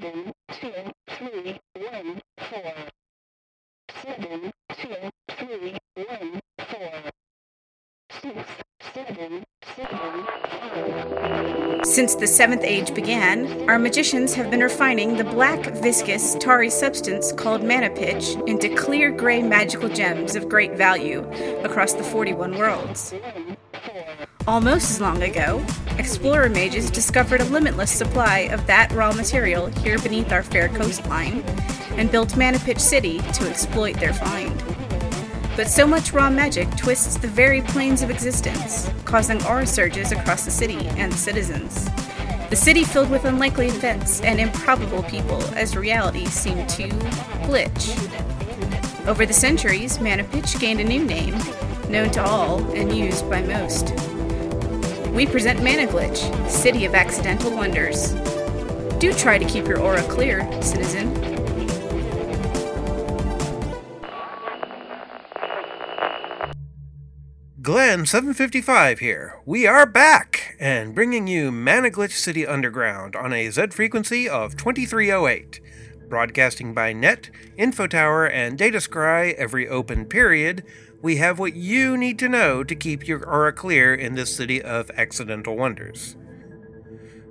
seven two three one four seven two three one four six seven seven five. Since the Seventh Age began, our magicians have been refining the black, viscous, tarry substance called mana pitch into clear gray magical gems of great value across the 41 worlds. Almost as long ago, explorer mages discovered a limitless supply of that raw material here beneath our fair coastline and built Mana Pitch City to exploit their find. But so much raw magic twists the very planes of existence, causing aura surges across the city and the citizens. The city filled with unlikely events and improbable people as reality seemed to glitch. Over the centuries, Mana Pitch gained a new name, known to all and used by most. We present Mana Glitch, City of Accidental Wonders. Do try to keep your aura clear, citizen. Glenn 755 here. We are back and bringing you Mana Glitch City Underground on a Z frequency of 2308. Broadcasting by net, info tower, and data scry every open period, we have what you need to know to keep your aura clear in this city of accidental wonders.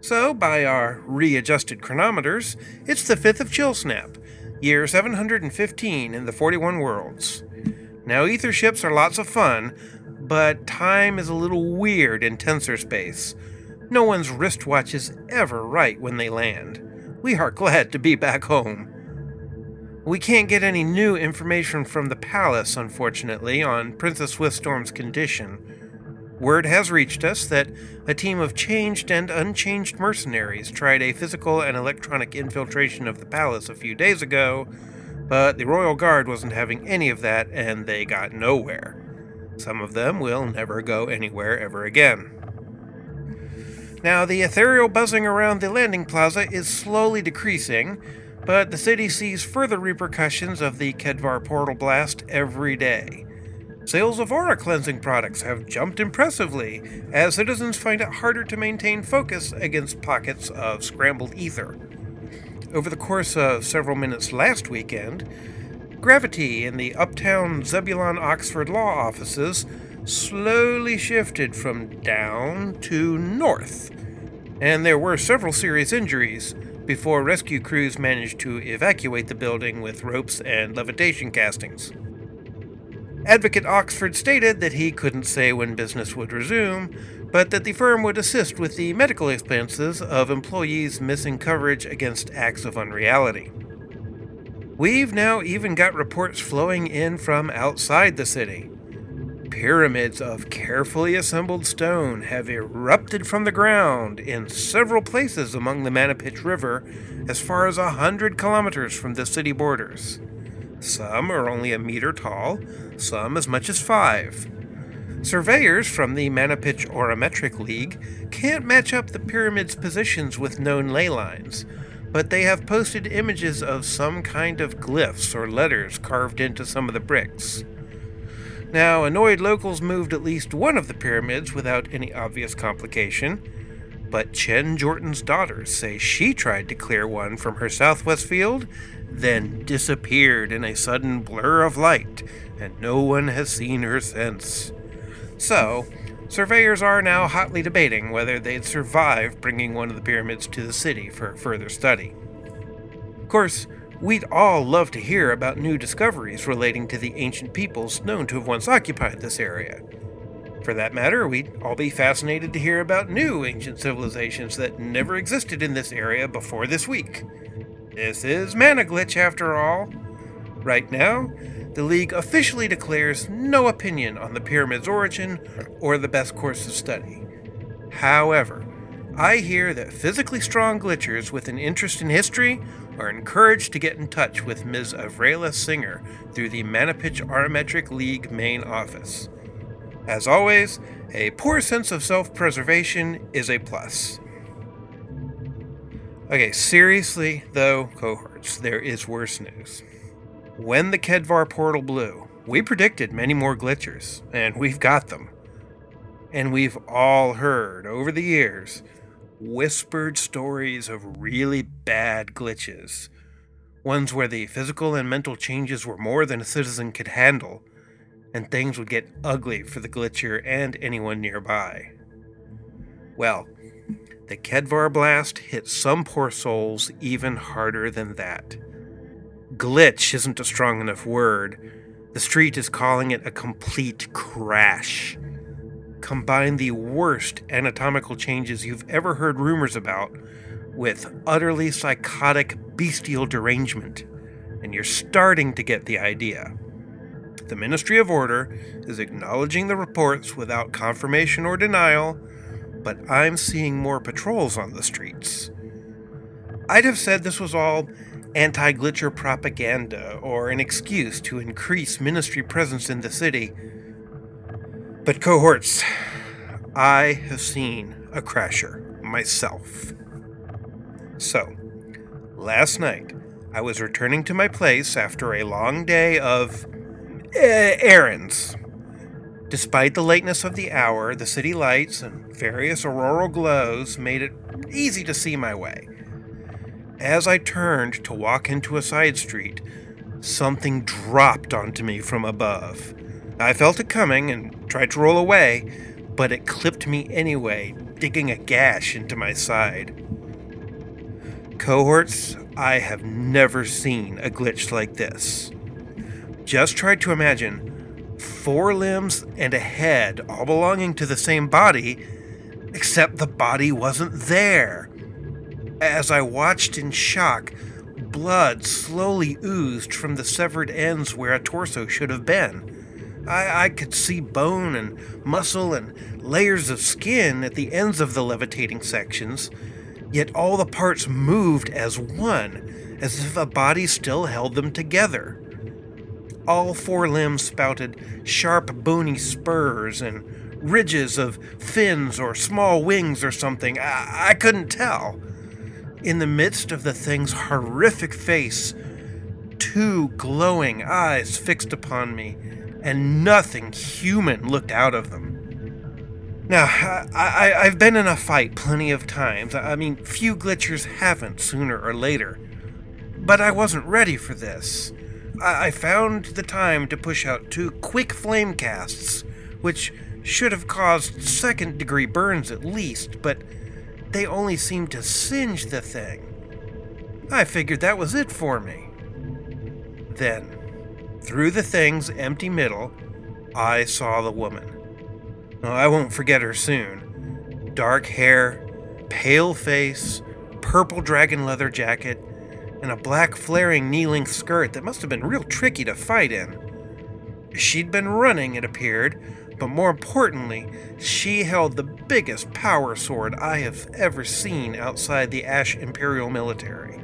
So, by our readjusted chronometers, it's the 5th of Chill Snap, year 715 in the 41 worlds. Now, ether ships are lots of fun, but time is a little weird in tensor space. No one's wristwatch is ever right when they land. We are glad to be back home. We can't get any new information from the palace, unfortunately, on Princess Swiftstorm's condition. Word has reached us that a team of changed and unchanged mercenaries tried a physical and electronic infiltration of the palace a few days ago, but the Royal Guard wasn't having any of that and they got nowhere. Some of them will never go anywhere ever again. Now, the ethereal buzzing around the landing plaza is slowly decreasing, but the city sees further repercussions of the Kedvar portal blast every day. Sales of aura cleansing products have jumped impressively as citizens find it harder to maintain focus against pockets of scrambled ether. Over the course of several minutes last weekend, gravity in the uptown Zebulon Oxford law offices slowly shifted from down to north, and there were several serious injuries before rescue crews managed to evacuate the building with ropes and levitation castings. Advocate Oxford stated that he couldn't say when business would resume, but that the firm would assist with the medical expenses of employees missing coverage against acts of unreality. We've now even got reports flowing in from outside the city. Pyramids of carefully assembled stone have erupted from the ground in several places among the Manapitch River as far as a hundred kilometers from the city borders. Some are only a meter tall, some as much as five. Surveyors from the Manapitch Aurametric League can't match up the pyramid's positions with known ley lines, but they have posted images of some kind of glyphs or letters carved into some of the bricks. Now, annoyed locals moved at least one of the pyramids without any obvious complication, but Chen Jordan's daughters say she tried to clear one from her southwest field, then disappeared in a sudden blur of light, and no one has seen her since. So, surveyors are now hotly debating whether they'd survive bringing one of the pyramids to the city for further study. Of course, We'd all love to hear about new discoveries relating to the ancient peoples known to have once occupied this area. For that matter, we'd all be fascinated to hear about new ancient civilizations that never existed in this area before this week. This is Mana Glitch, after all. Right now, the League officially declares no opinion on the pyramid's origin or the best course of study. However, I hear that physically strong glitchers with an interest in history are encouraged to get in touch with Ms. Avrela Singer through the Manapitch Aurametric League main office. As always, a poor sense of self preservation is a plus. Okay, seriously, though, cohorts, there is worse news. When the Kedvar portal blew, we predicted many more glitchers, and we've got them. And we've all heard over the years whispered stories of really bad glitches. Ones where the physical and mental changes were more than a citizen could handle, and things would get ugly for the glitcher and anyone nearby. Well, the Kedvar blast hit some poor souls even harder than that. Glitch isn't a strong enough word. The street is calling it a complete crash. Combine the worst anatomical changes you've ever heard rumors about with utterly psychotic bestial derangement, and you're starting to get the idea. The Ministry of Order is acknowledging the reports without confirmation or denial, but I'm seeing more patrols on the streets. I'd have said this was all anti glitcher propaganda or an excuse to increase ministry presence in the city. But, cohorts, I have seen a crasher myself. So, last night, I was returning to my place after a long day of uh, errands. Despite the lateness of the hour, the city lights and various auroral glows made it easy to see my way. As I turned to walk into a side street, something dropped onto me from above. I felt it coming and tried to roll away, but it clipped me anyway, digging a gash into my side. Cohorts, I have never seen a glitch like this. Just try to imagine four limbs and a head all belonging to the same body, except the body wasn't there. As I watched in shock, blood slowly oozed from the severed ends where a torso should have been. I, I, could see bone and muscle and layers of skin at the ends of the levitating sections, yet all the parts moved as one, as if a body still held them together. All four limbs spouted sharp, bony spurs and ridges of fins or small wings or something. I, I couldn't tell. In the midst of the thing's horrific face, two glowing eyes fixed upon me, and nothing human looked out of them. Now, I, I, have been in a fight plenty of times. I mean, few glitchers haven't sooner or later. But I wasn't ready for this. I, I found the time to push out two quick flame casts, which should have caused second degree burns at least, but they only seemed to singe the thing. I figured that was it for me. Then, through the thing's empty middle, I saw the woman. I won't forget her soon. Dark hair, pale face, purple dragon leather jacket, and a black flaring knee length skirt that must have been real tricky to fight in. She'd been running, it appeared, but more importantly, she held the biggest power sword I have ever seen outside the Ash Imperial military.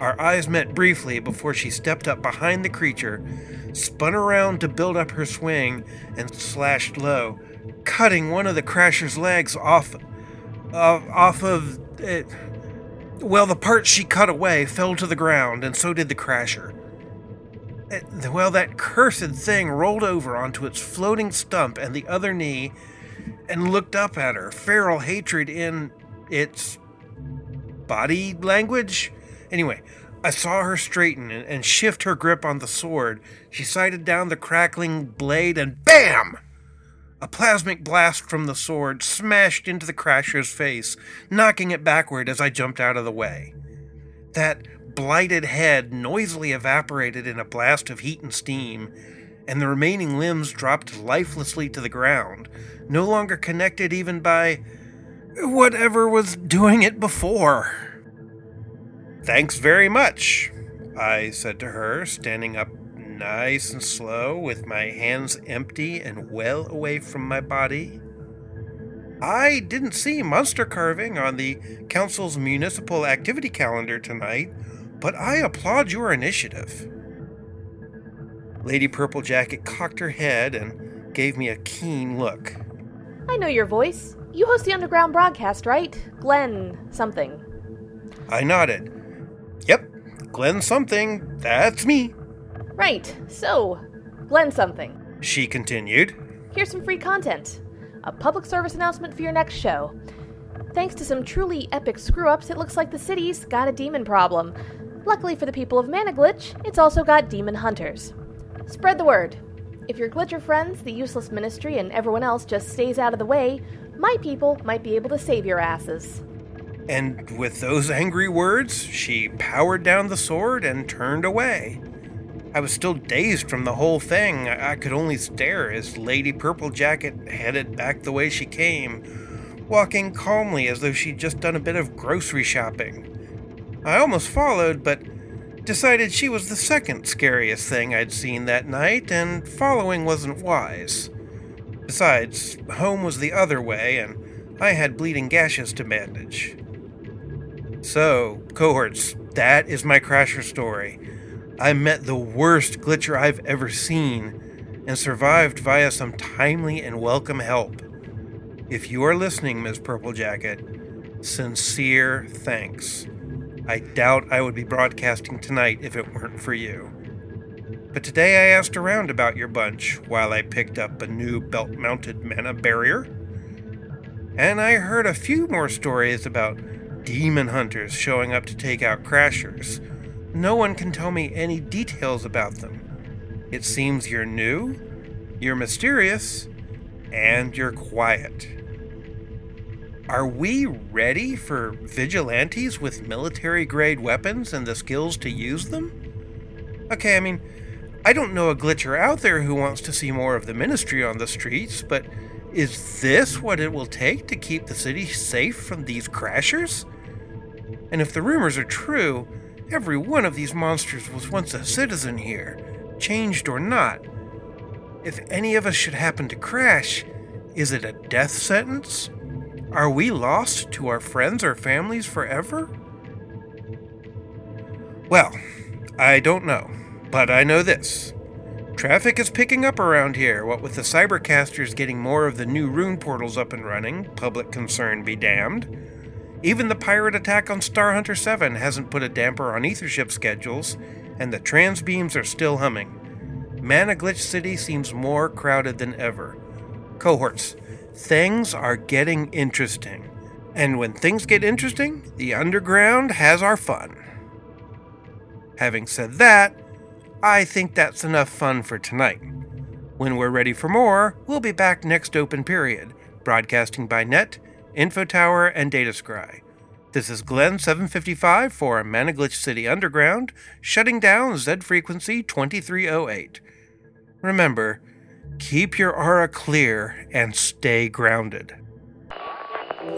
Our eyes met briefly before she stepped up behind the creature, spun around to build up her swing, and slashed low, cutting one of the crasher's legs off, uh, off of it. Well, the part she cut away fell to the ground, and so did the crasher. Well, that cursed thing rolled over onto its floating stump and the other knee and looked up at her, feral hatred in its body language. Anyway, I saw her straighten and shift her grip on the sword. She sighted down the crackling blade and BAM! A plasmic blast from the sword smashed into the crasher's face, knocking it backward as I jumped out of the way. That blighted head noisily evaporated in a blast of heat and steam, and the remaining limbs dropped lifelessly to the ground, no longer connected even by whatever was doing it before. Thanks very much, I said to her, standing up nice and slow with my hands empty and well away from my body. I didn't see monster carving on the Council's municipal activity calendar tonight, but I applaud your initiative. Lady Purple Jacket cocked her head and gave me a keen look. I know your voice. You host the underground broadcast, right? Glenn something. I nodded. Yep, Glenn something. That's me. Right. So, Glenn something. She continued. Here's some free content. A public service announcement for your next show. Thanks to some truly epic screw ups, it looks like the city's got a demon problem. Luckily for the people of Mana Glitch, it's also got demon hunters. Spread the word. If your Glitcher friends, the useless ministry, and everyone else just stays out of the way, my people might be able to save your asses. And with those angry words, she powered down the sword and turned away. I was still dazed from the whole thing. I could only stare as Lady Purple Jacket headed back the way she came, walking calmly as though she'd just done a bit of grocery shopping. I almost followed, but decided she was the second scariest thing I'd seen that night, and following wasn't wise. Besides, home was the other way, and I had bleeding gashes to bandage. So, cohorts, that is my crasher story. I met the worst glitcher I've ever seen and survived via some timely and welcome help. If you are listening, Ms. Purple Jacket, sincere thanks. I doubt I would be broadcasting tonight if it weren't for you. But today I asked around about your bunch while I picked up a new belt mounted mana barrier. And I heard a few more stories about demon hunters showing up to take out crashers. No one can tell me any details about them. It seems you're new, you're mysterious, and you're quiet. Are we ready for vigilantes with military grade weapons and the skills to use them? Okay, I mean, I don't know a glitcher out there who wants to see more of the ministry on the streets, but is this what it will take to keep the city safe from these crashers? And if the rumors are true, every one of these monsters was once a citizen here, changed or not. If any of us should happen to crash, is it a death sentence? Are we lost to our friends or families forever? Well, I don't know, but I know this. Traffic is picking up around here, what with the cybercasters getting more of the new rune portals up and running, public concern be damned. Even the pirate attack on Star Hunter 7 hasn't put a damper on Ethership schedules, and the transbeams are still humming. Mana Glitch City seems more crowded than ever. Cohorts, things are getting interesting. And when things get interesting, the underground has our fun. Having said that, I think that's enough fun for tonight. When we're ready for more, we'll be back next open period, broadcasting by net, Infotower, and Datascry. This is Glenn 755 for Mana Glitch City Underground, shutting down Z frequency 2308. Remember, keep your aura clear and stay grounded.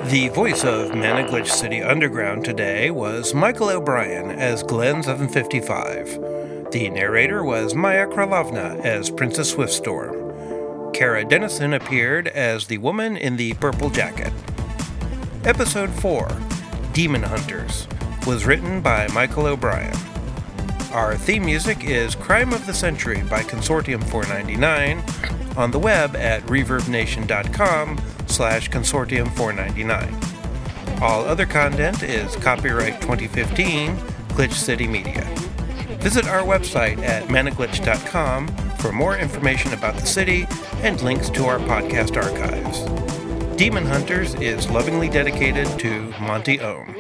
The voice of Mana Glitch City Underground today was Michael O'Brien as Glenn 755. The narrator was Maya Kralovna as Princess Swiftstorm. Kara Dennison appeared as the woman in the purple jacket. Episode 4 Demon Hunters was written by Michael O'Brien. Our theme music is Crime of the Century by Consortium 499 on the web at reverbnation.com slash consortium 499. All other content is copyright 2015 Glitch City Media. Visit our website at managlitch.com for more information about the city and links to our podcast archives. Demon Hunters is lovingly dedicated to Monty Oum.